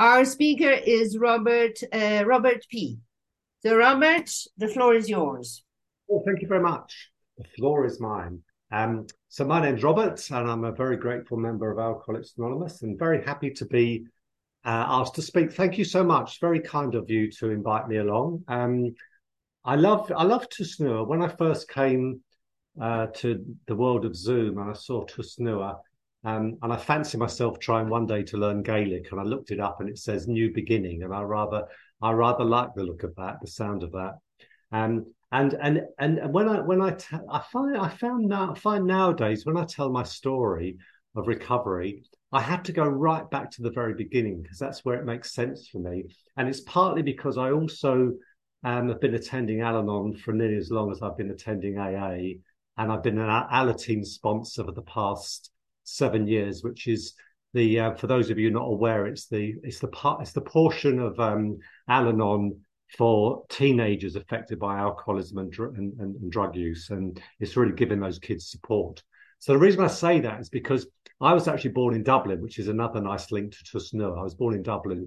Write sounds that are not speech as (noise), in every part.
Our speaker is Robert uh, Robert P. So, Robert, the floor is yours. Well, thank you very much. The floor is mine. Um, so, my name's Robert, and I'm a very grateful member of Alcoholics Anonymous, and very happy to be uh, asked to speak. Thank you so much. Very kind of you to invite me along. Um, I love I love Tusnua. When I first came uh, to the world of Zoom and I saw Tusnua, um, and I fancy myself trying one day to learn Gaelic, and I looked it up, and it says "new beginning," and I rather I rather like the look of that, the sound of that. Um, and and and when I when I t- I find I found now find nowadays when I tell my story of recovery, I had to go right back to the very beginning because that's where it makes sense for me. And it's partly because I also um, have been attending Al Anon for nearly as long as I've been attending AA. And I've been an Alateen sponsor for the past seven years, which is the uh, for those of you not aware, it's the it's the part it's the portion of um, Al-Anon for teenagers affected by alcoholism and, dr- and, and, and, drug use, and it's really giving those kids support. So the reason I say that is because I was actually born in Dublin, which is another nice link to Tusnua. I was born in Dublin,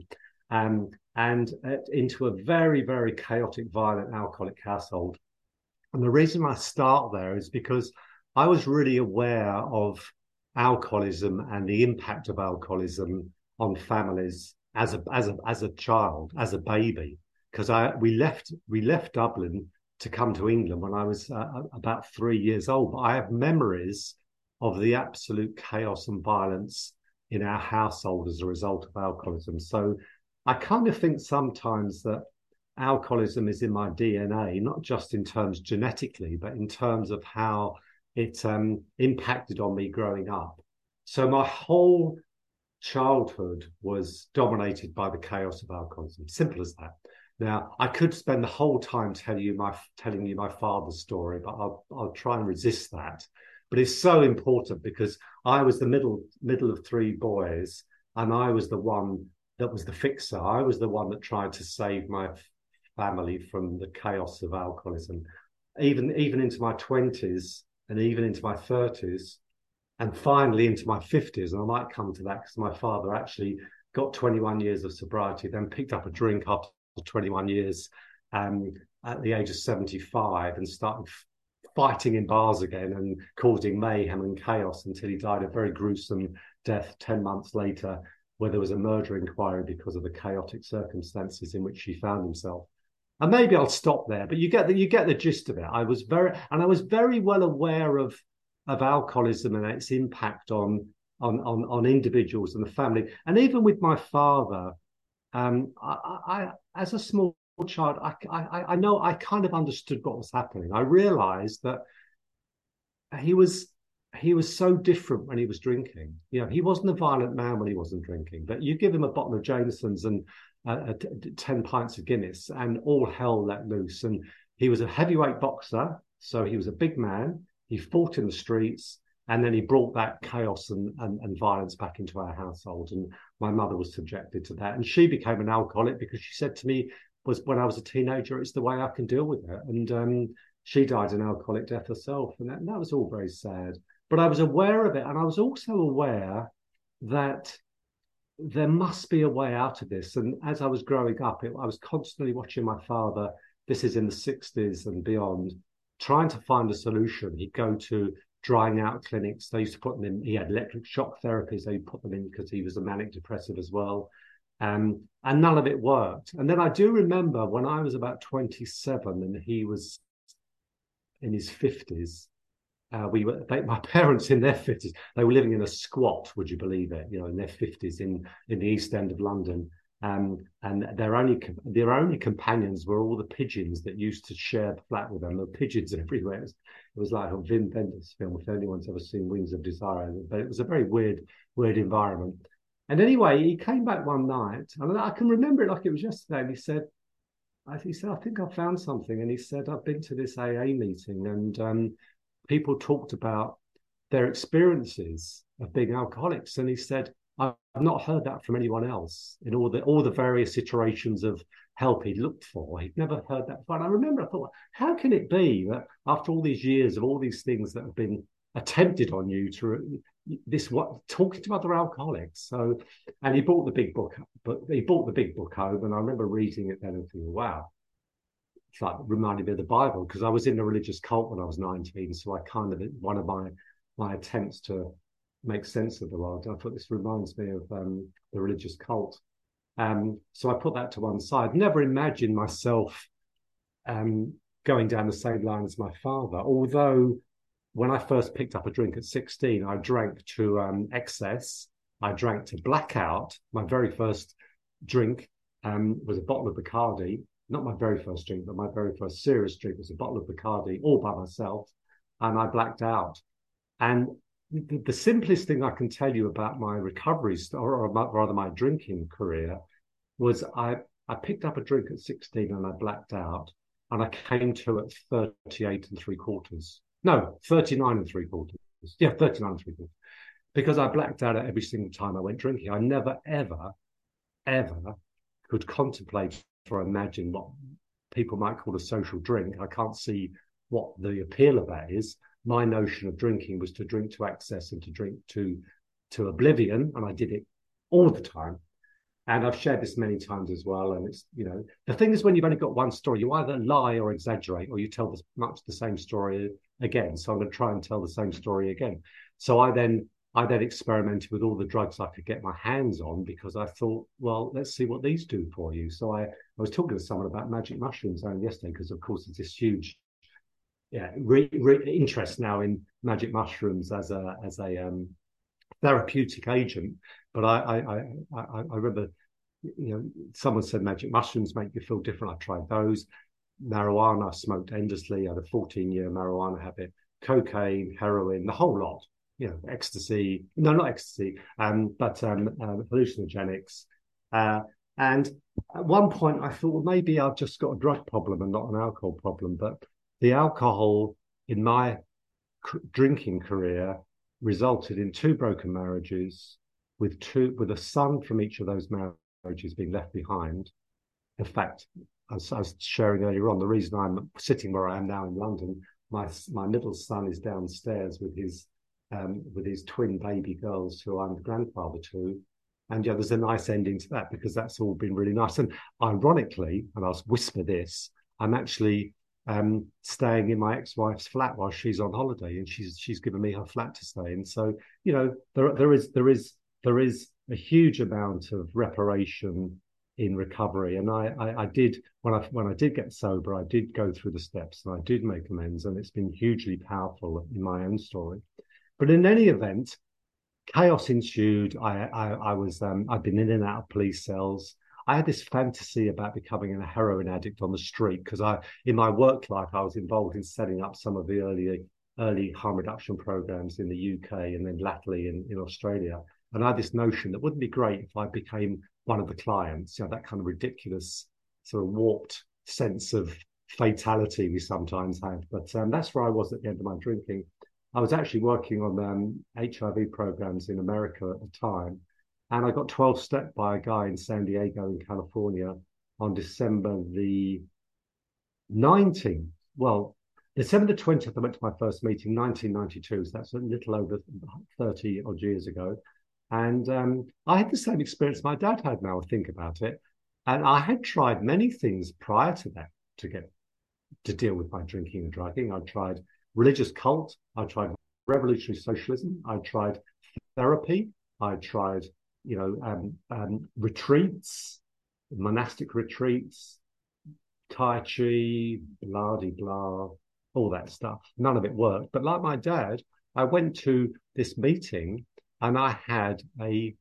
um, and uh, into a very very chaotic, violent alcoholic household. And the reason I start there is because I was really aware of alcoholism and the impact of alcoholism on families as a as a as a child, as a baby. Because I we left we left Dublin to come to England when I was uh, about three years old. But I have memories of the absolute chaos and violence in our household as a result of alcoholism. So I kind of think sometimes that alcoholism is in my DNA, not just in terms genetically, but in terms of how it um, impacted on me growing up. So my whole childhood was dominated by the chaos of alcoholism. Simple as that. Now, I could spend the whole time telling you my telling you my father's story, but I'll I'll try and resist that. But it's so important because I was the middle middle of three boys, and I was the one that was the fixer. I was the one that tried to save my family from the chaos of alcoholism. Even even into my twenties, and even into my 30s and finally into my 50s. And I might come to that because my father actually got 21 years of sobriety, then picked up a drink after 21 years um, at the age of 75 and started fighting in bars again and causing mayhem and chaos until he died a very gruesome death 10 months later, where there was a murder inquiry because of the chaotic circumstances in which he found himself and maybe I'll stop there. But you get the you get the gist of it. I was very and I was very well aware of of alcoholism and its impact on on on, on individuals and the family, and even with my father. Um, I, I as a small child, I, I I know I kind of understood what was happening. I realised that he was he was so different when he was drinking. You know, he wasn't a violent man when he wasn't drinking. But you give him a bottle of Jameson's and uh, 10 pints of Guinness, and all hell let loose. And he was a heavyweight boxer, so he was a big man. He fought in the streets, and then he brought that chaos and, and, and violence back into our household. And my mother was subjected to that. And she became an alcoholic because she said to me, was when I was a teenager, it's the way I can deal with it. And um, she died an alcoholic death herself. And that, and that was all very sad. But I was aware of it. And I was also aware that there must be a way out of this. And as I was growing up, it, I was constantly watching my father. This is in the 60s and beyond, trying to find a solution. He'd go to drying out clinics. They used to put them in. He had electric shock therapies. They put them in because he was a manic depressive as well. Um, and none of it worked. And then I do remember when I was about 27 and he was in his 50s, uh, we were they, my (laughs) parents in their fifties. They were living in a squat, would you believe it? You know, in their fifties in in the East End of London. Um, and their only their only companions were all the pigeons that used to share the flat with them. There were pigeons (laughs) everywhere. It was, it was like a Wim Wenders film. If anyone's ever seen Wings of Desire, but it was a very weird weird environment. And anyway, he came back one night, and I can remember it like it was yesterday. And he said, he said, I think I found something. And he said, I've been to this AA meeting, and um, people talked about their experiences of being alcoholics, and he said, "I've not heard that from anyone else in all the all the various iterations of help he'd looked for. He'd never heard that before." And I remember, I thought, how can it be that after all these years of all these things that have been attempted on you to this what talking to other alcoholics. So, and he bought the big book, but he bought the big book home, and I remember reading it then and thinking, wow, like reminded me of the Bible because I was in a religious cult when I was 19. So I kind of one of my my attempts to make sense of the world. I thought this reminds me of um, the religious cult. Um, so I put that to one side. Never imagined myself um, going down the same line as my father, although when I first picked up a drink at 16, I drank to um, excess. I drank to blackout. My very first drink um, was a bottle of Bacardi. Not my very first drink, but my very first serious drink was a bottle of Bacardi all by myself. And I blacked out. And the, the simplest thing I can tell you about my recovery, or, or my, rather my drinking career, was I, I picked up a drink at 16 and I blacked out. And I came to at 38 and three quarters. No, 39 and three quarters. Yeah, 39 and three quarters. Because I blacked out at every single time I went drinking. I never, ever, ever could contemplate or imagine what people might call a social drink. I can't see what the appeal of that is. My notion of drinking was to drink to excess and to drink to to oblivion, and I did it all the time. And I've shared this many times as well. And it's, you know, the thing is when you've only got one story, you either lie or exaggerate, or you tell this, much the same story again. So I'm going to try and tell the same story again. So I then I then experimented with all the drugs I could get my hands on because I thought, well, let's see what these do for you. So I, I was talking to someone about magic mushrooms only yesterday because, of course, it's this huge yeah, re, re, interest now in magic mushrooms as a as a um, therapeutic agent. But I, I, I, I, I remember, you know, someone said magic mushrooms make you feel different. I tried those. Marijuana, I smoked endlessly. I had a 14 year marijuana habit. Cocaine, heroin, the whole lot. You know, ecstasy. No, not ecstasy. Um, but um, uh, hallucinogenics. Uh, and at one point, I thought, well, maybe I've just got a drug problem and not an alcohol problem. But the alcohol in my drinking career resulted in two broken marriages with two with a son from each of those marriages being left behind. In fact, as I was sharing earlier on, the reason I'm sitting where I am now in London, my my middle son is downstairs with his um, with his twin baby girls, who I'm the grandfather to. And yeah, there's a nice ending to that because that's all been really nice. And ironically, and I'll whisper this, I'm actually um, staying in my ex-wife's flat while she's on holiday, and she's she's given me her flat to stay in. So you know there there is there is there is a huge amount of reparation in recovery, and I, I I did when I when I did get sober, I did go through the steps and I did make amends, and it's been hugely powerful in my own story. But in any event, chaos ensued. I I, I was um, I've been in and out of police cells. I had this fantasy about becoming a heroin addict on the street because I, in my work life, I was involved in setting up some of the early early harm reduction programs in the UK and then latterly in, in Australia. And I had this notion that wouldn't be great if I became one of the clients, you know, that kind of ridiculous sort of warped sense of fatality we sometimes have. But um, that's where I was at the end of my drinking. I was actually working on um, HIV programs in America at the time. And I got 12 step by a guy in San Diego in California on December the 19th. Well, December the 20th, I went to my first meeting, 1992. So that's a little over 30 odd years ago. And um, I had the same experience my dad had now, I think about it. And I had tried many things prior to that to get to deal with my drinking and drugging. I tried religious cult, I tried revolutionary socialism, I tried therapy, I tried you know, um, um, retreats, monastic retreats, Tai Chi, blah de blah, all that stuff. None of it worked. But like my dad, I went to this meeting and I had a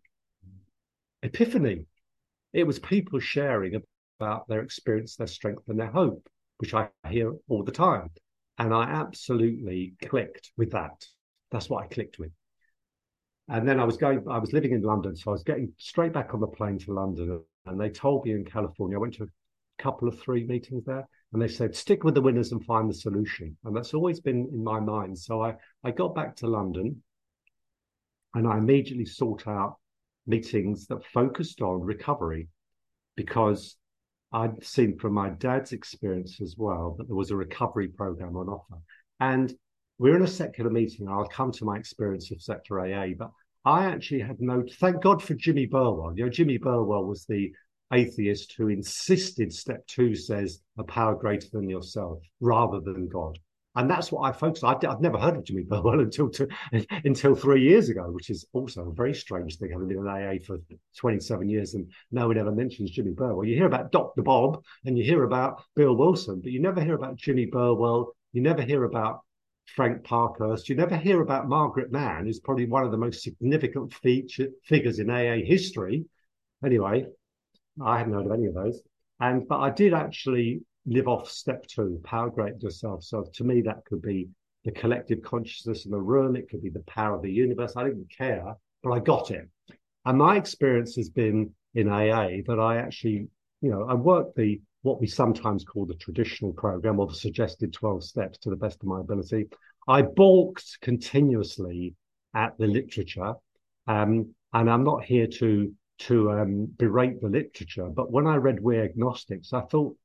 epiphany. It was people sharing about their experience, their strength, and their hope, which I hear all the time. And I absolutely clicked with that. That's what I clicked with. And then I was going, I was living in London, so I was getting straight back on the plane to London. And they told me in California, I went to a couple of three meetings there, and they said, stick with the winners and find the solution. And that's always been in my mind. So I, I got back to London and I immediately sought out meetings that focused on recovery because I'd seen from my dad's experience as well that there was a recovery program on offer. And we're in a secular meeting. I'll come to my experience of secular AA, but I actually had no. Thank God for Jimmy Burwell. You know, Jimmy Burwell was the atheist who insisted step two says a power greater than yourself rather than God. And that's what I focused on. I've never heard of Jimmy Burwell (laughs) until until three years ago, which is also a very strange thing, having been in AA for 27 years and no one ever mentions Jimmy Burwell. You hear about Dr. Bob and you hear about Bill Wilson, but you never hear about Jimmy Burwell. You never hear about Frank Parkhurst. You never hear about Margaret Mann, who's probably one of the most significant feature, figures in AA history. Anyway, I hadn't heard of any of those. And but I did actually live off step two, power greater yourself. So to me, that could be the collective consciousness in the room. It could be the power of the universe. I didn't care, but I got it. And my experience has been in AA that I actually, you know, I worked the what we sometimes call the traditional program or the suggested 12 steps to the best of my ability. I balked continuously at the literature. Um, and I'm not here to to um, berate the literature, but when I read We Agnostics, I thought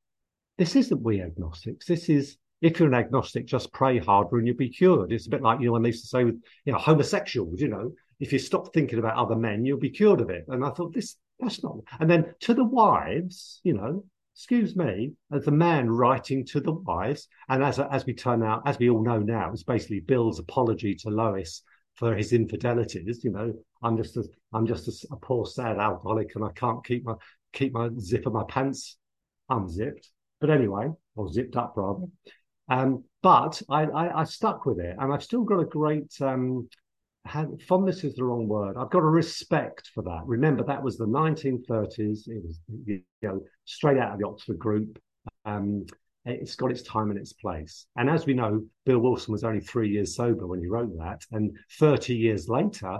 this isn't we agnostics. This is if you're an agnostic, just pray harder and you'll be cured. It's a bit like you know when they used to say with you know homosexuals, you know, if you stop thinking about other men, you'll be cured of it. And I thought this that's not. And then to the wives, you know, excuse me, as a man writing to the wives, and as as we turn out, as we all know now, it's basically Bill's apology to Lois for his infidelities. You know, I'm just a I'm just a, a poor sad alcoholic, and I can't keep my keep my zip of my pants unzipped. But anyway, or zipped up rather. Um, but I, I, I, stuck with it, and I've still got a great um, fondness is the wrong word. I've got a respect for that. Remember, that was the 1930s. It was you know straight out of the Oxford Group. Um, it's got its time and its place. And as we know, Bill Wilson was only three years sober when he wrote that, and 30 years later,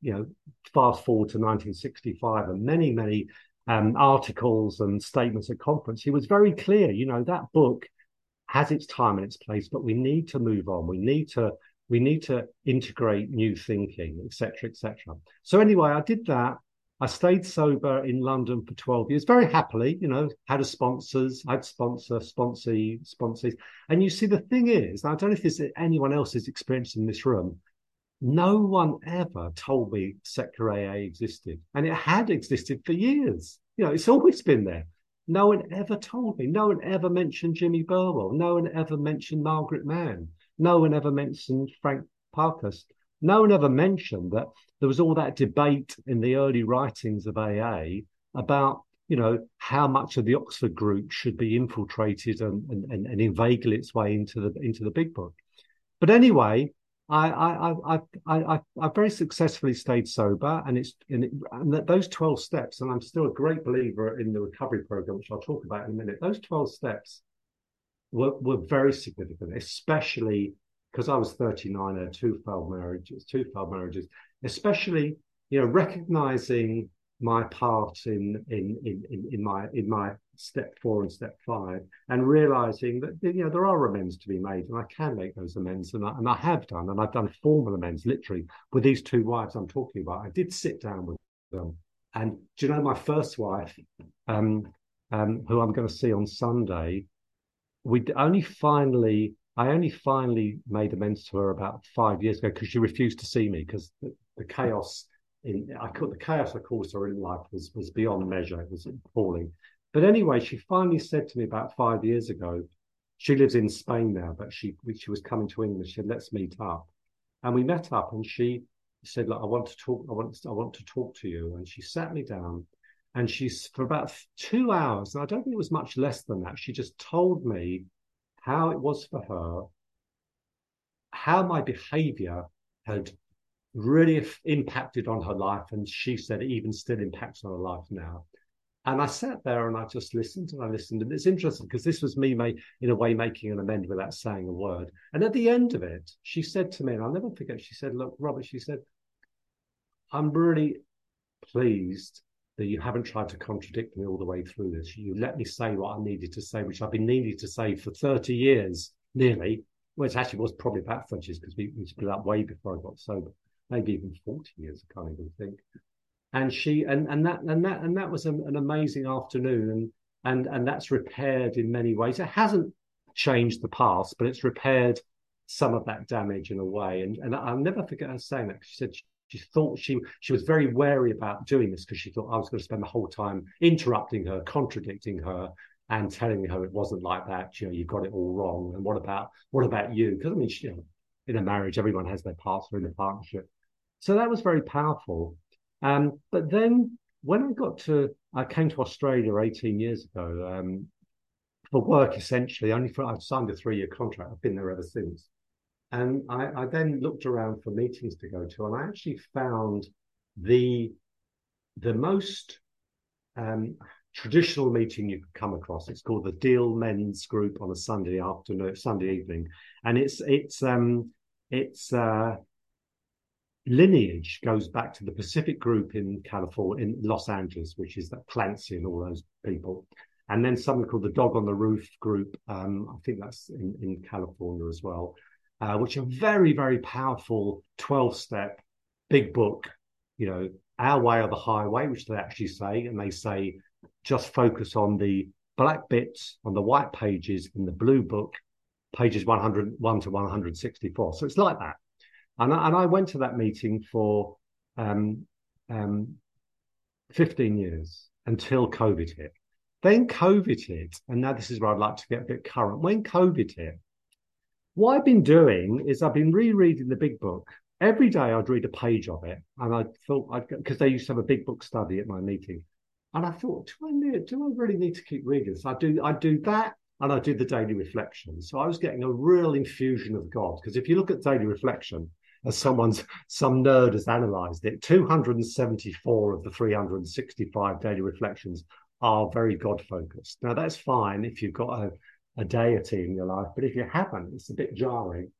you know, fast forward to 1965, and many many um, articles and statements at conference, he was very clear. You know, that book has its time and its place, but we need to move on. We need to we need to integrate new thinking, etc., etc. So anyway, I did that. I stayed sober in London for 12 years, very happily, you know, had a sponsors, had sponsor, sponsee, sponsors. And you see, the thing is, I don't know if there's anyone else's experience in this room, no one ever told me Secular AA existed. And it had existed for years. You know, it's always been there. No one ever told me. No one ever mentioned Jimmy Burwell. No one ever mentioned Margaret Mann. No one ever mentioned Frank Parkhurst. No one ever mentioned that there was all that debate in the early writings of AA about, you know, how much of the Oxford group should be infiltrated and, and, and inveigle its way into the into the big book. But anyway, I, I, I, I, I, very successfully stayed sober, and it's and, it, and those twelve steps. And I'm still a great believer in the recovery program, which I'll talk about in a minute. Those twelve steps were were very significant, especially because I was 39 and two failed marriages, two failed marriages. Especially, you know, recognizing my part in in in in my in my step four and step five, and realizing that you know there are amends to be made, and I can make those amends, and I, and I have done, and I've done formal amends, literally with these two wives I'm talking about. I did sit down with them, and do you know my first wife, um, um, who I'm going to see on Sunday, we only finally. I only finally made amends to her about five years ago because she refused to see me because the, the chaos in I could the chaos I caused her in life was was beyond measure. It was appalling. But anyway, she finally said to me about five years ago, she lives in Spain now, but she she was coming to England. She said, "Let's meet up," and we met up. And she said, "Look, I want to talk. I want I want to talk to you." And she sat me down, and she's for about two hours. And I don't think it was much less than that. She just told me how it was for her, how my behaviour had really impacted on her life. And she said it even still impacts on her life now. And I sat there and I just listened and I listened. And it's interesting because this was me, may, in a way, making an amend without saying a word. And at the end of it, she said to me, and I'll never forget, she said, Look, Robert, she said, I'm really pleased that you haven't tried to contradict me all the way through this. You let me say what I needed to say, which I've been needing to say for 30 years nearly, which actually was probably about 30 years because we, we split up way before I got sober maybe even 40 years, I can't even think. And she and and that and that and that was an, an amazing afternoon, and and and that's repaired in many ways. It hasn't changed the past, but it's repaired some of that damage in a way. And and I'll never forget her saying that. She said she, she thought she she was very wary about doing this because she thought I was going to spend the whole time interrupting her, contradicting her, and telling her it wasn't like that. You know, you got it all wrong. And what about what about you? Because I mean, she, you know, in a marriage, everyone has their partner in a partnership. So that was very powerful. Um, but then when I got to, I came to Australia 18 years ago um, for work, essentially. Only for I've signed a three-year contract. I've been there ever since. And I, I then looked around for meetings to go to, and I actually found the the most um, traditional meeting you could come across. It's called the Deal Men's Group on a Sunday afternoon, Sunday evening, and it's it's um it's uh, lineage goes back to the Pacific Group in California, in Los Angeles, which is that Clancy and all those people, and then something called the Dog on the Roof Group. Um, I think that's in, in California as well, uh, which are very very powerful twelve step big book. You know, our way or the highway, which they actually say, and they say just focus on the black bits on the white pages in the blue book, pages 101 to 164. So it's like that. And I, and I went to that meeting for um, um, 15 years until COVID hit. Then COVID hit, and now this is where I'd like to get a bit current. When COVID hit, what I've been doing is I've been rereading the big book. Every day I'd read a page of it, and I thought, because they used to have a big book study at my meeting, and I thought, do I need, do I really need to keep reading this? I do, I do that, and I do the daily reflection. So I was getting a real infusion of God. Because if you look at daily reflection, as someone's some nerd has analysed it, 274 of the 365 daily reflections are very God focused. Now that's fine if you've got a, a deity in your life, but if you haven't, it's a bit jarring.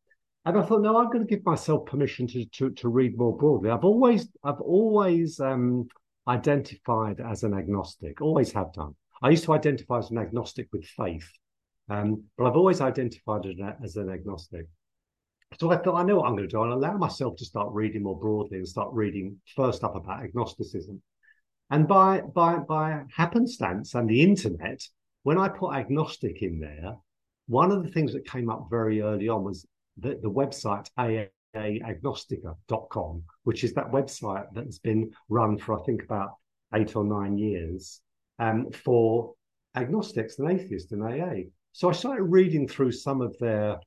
And I thought, no, I'm going to give myself permission to to, to read more broadly. I've always I've always um, identified as an agnostic, always have done. I used to identify as an agnostic with faith, um, but I've always identified as an agnostic. So I thought, I know what I'm going to do. I'll allow myself to start reading more broadly and start reading first up about agnosticism. And by by by happenstance and the internet, when I put agnostic in there, one of the things that came up very early on was the, the website AA agnostica.com, which is that website that's been run for, I think, about eight or nine years um, for agnostics and atheists in AA. So I started reading through some of their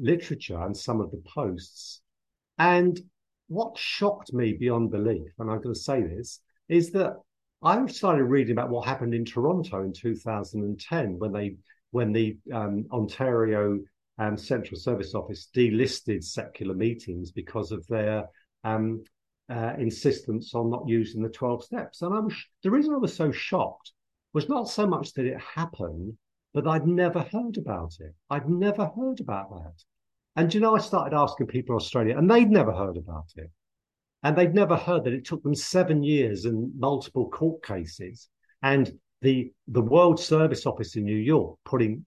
literature and some of the posts. And what shocked me beyond belief, and I'm going to say this, is that I started reading about what happened in Toronto in 2010 when they when the um, Ontario um, Central Service Office delisted secular meetings because of their um, uh, insistence on not using the 12 steps. And I was, the reason I was so shocked was not so much that it happened, but I'd never heard about it. I'd never heard about that. And you know, I started asking people in Australia, and they'd never heard about it. And they'd never heard that it took them seven years and multiple court cases. And the the World Service Office in New York putting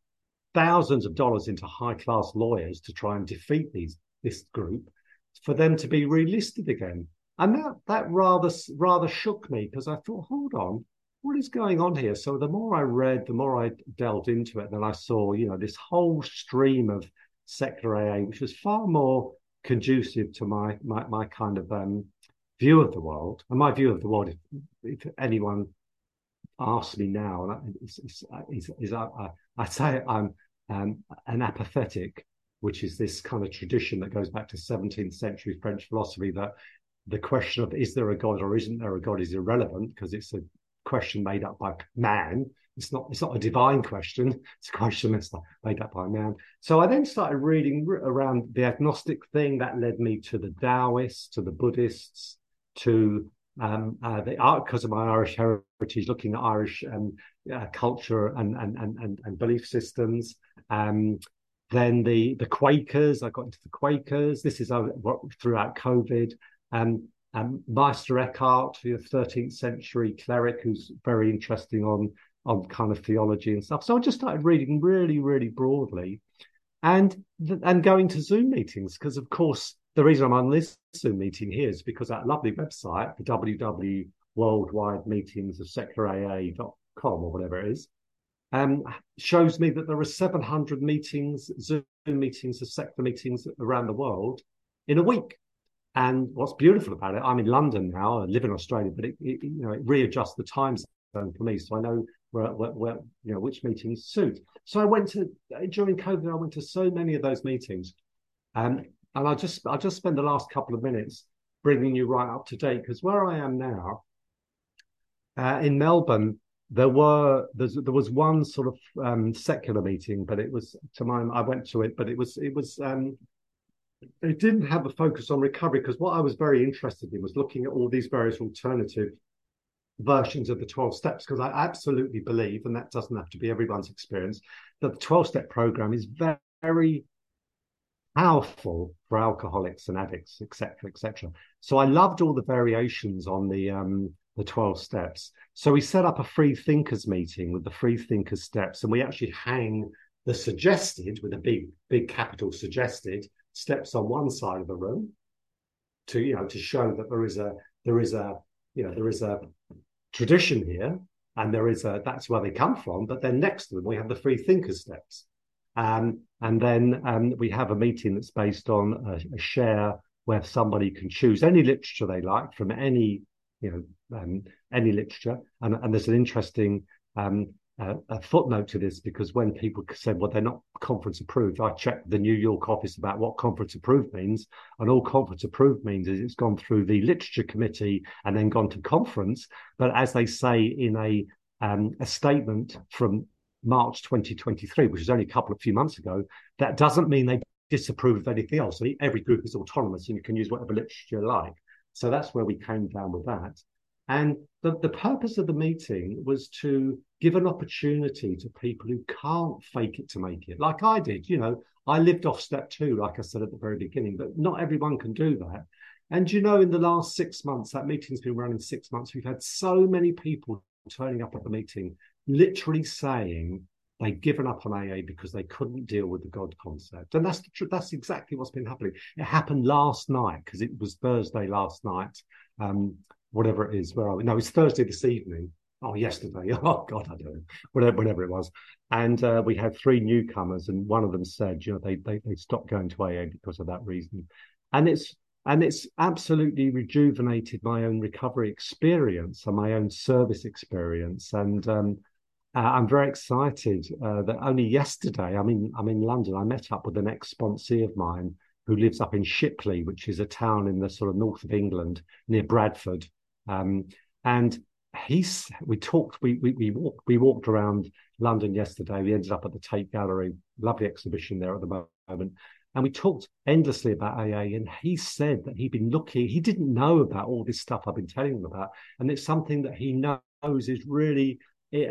thousands of dollars into high class lawyers to try and defeat these this group for them to be relisted again. And that that rather rather shook me because I thought, hold on, what is going on here? So the more I read, the more I delved into it, then I saw, you know, this whole stream of secular AA, which was far more conducive to my my, my kind of um, view of the world. And my view of the world, if, if anyone asks me now, is, is, is, is I, I, say I'm um, an apathetic, which is this kind of tradition that goes back to 17th century French philosophy that the question of is there a God or isn't there a God is irrelevant because it's a question made up by man. It's not it's not a divine question. It's a question that's made up by man. So I then started reading around the agnostic thing that led me to the Taoists, to the Buddhists, to um, uh, the art because of my Irish heritage, looking at Irish um, uh, culture and, and and and belief systems. Um, then the the Quakers, I got into the Quakers. This is uh, throughout COVID. Um, um, Meister Eckhart, the 13th century cleric, who's very interesting on on kind of theology and stuff. So I just started reading really, really broadly, and and going to Zoom meetings because, of course, the reason I'm on this Zoom meeting here is because that lovely website, the www worldwide meetings of secular AA.com or whatever it is, um, shows me that there are 700 meetings, Zoom meetings, of secular meetings around the world in a week. And what's beautiful about it, I'm in London now, I live in Australia, but it, it you know it readjusts the time zone for me, so I know where, where, where, you know which meetings suit. So I went to during COVID, I went to so many of those meetings, um, and I just I just spend the last couple of minutes bringing you right up to date because where I am now uh, in Melbourne, there were there was one sort of um, secular meeting, but it was to my I went to it, but it was it was um, it didn't have a focus on recovery because what I was very interested in was looking at all these various alternative versions of the 12 steps because I absolutely believe, and that doesn't have to be everyone's experience, that the 12 step program is very, powerful for alcoholics and addicts, etc., etc. So I loved all the variations on the um, the 12 steps. So we set up a free thinkers meeting with the free thinkers steps, and we actually hang the suggested with a big, big capital suggested steps on one side of the room to you know to show that there is a there is a you know there is a tradition here and there is a that's where they come from but then next to them we have the free thinker steps. Um, and then um, we have a meeting that's based on a, a, share where somebody can choose any literature they like from any you know um, any literature. And, and there's an interesting um, uh, a footnote to this because when people said, well, they're not conference approved, I checked the New York office about what conference approved means. And all conference approved means is it's gone through the literature committee and then gone to conference. But as they say in a, um, a statement from March 2023, which is only a couple of few months ago, that doesn't mean they disapprove of anything else. Every group is autonomous and you can use whatever literature you like. So that's where we came down with that. And the, the purpose of the meeting was to give an opportunity to people who can't fake it to make it, like I did. You know, I lived off step two, like I said at the very beginning, but not everyone can do that. And you know, in the last six months, that meeting's been running six months, we've had so many people turning up at the meeting, literally saying they'd given up on AA because they couldn't deal with the God concept. And that's the tr- that's exactly what's been happening. It happened last night because it was Thursday last night. Um, whatever it is. Where are we? No, it's Thursday this evening. Oh, yesterday. (laughs) Oh God, I don't know. Whatever, whatever it was. And uh, we had three newcomers, and one of them said, you know, they they they stopped going to AA because of that reason. And it's and it's absolutely rejuvenated my own recovery experience and my own service experience. And um, uh, I'm very excited uh, that only yesterday, I'm in I'm in London. I met up with an ex sponsee of mine who lives up in Shipley, which is a town in the sort of north of England near Bradford. Um, and he's we talked we, we we walked we walked around London yesterday. We ended up at the Tate Gallery, lovely exhibition there at the moment. And we talked endlessly about AA, and he said that he'd been looking, he didn't know about all this stuff I've been telling him about. And it's something that he knows is really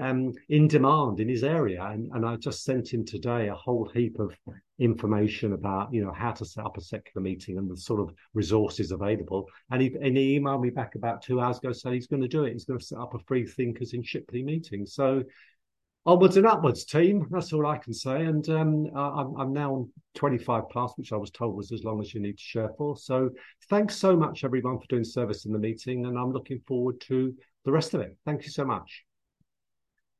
um, in demand in his area. And, and I just sent him today a whole heap of information about, you know, how to set up a secular meeting and the sort of resources available. And he, and he emailed me back about two hours ago saying he's going to do it. He's going to set up a free thinkers in Shipley meeting. So onwards and upwards, team. That's all I can say. And um, I'm, I'm, now on 25 plus, which I was told was as long as you need to share for. So thanks so much, everyone, for doing service in the meeting. And I'm looking forward to the rest of it. Thank you so much.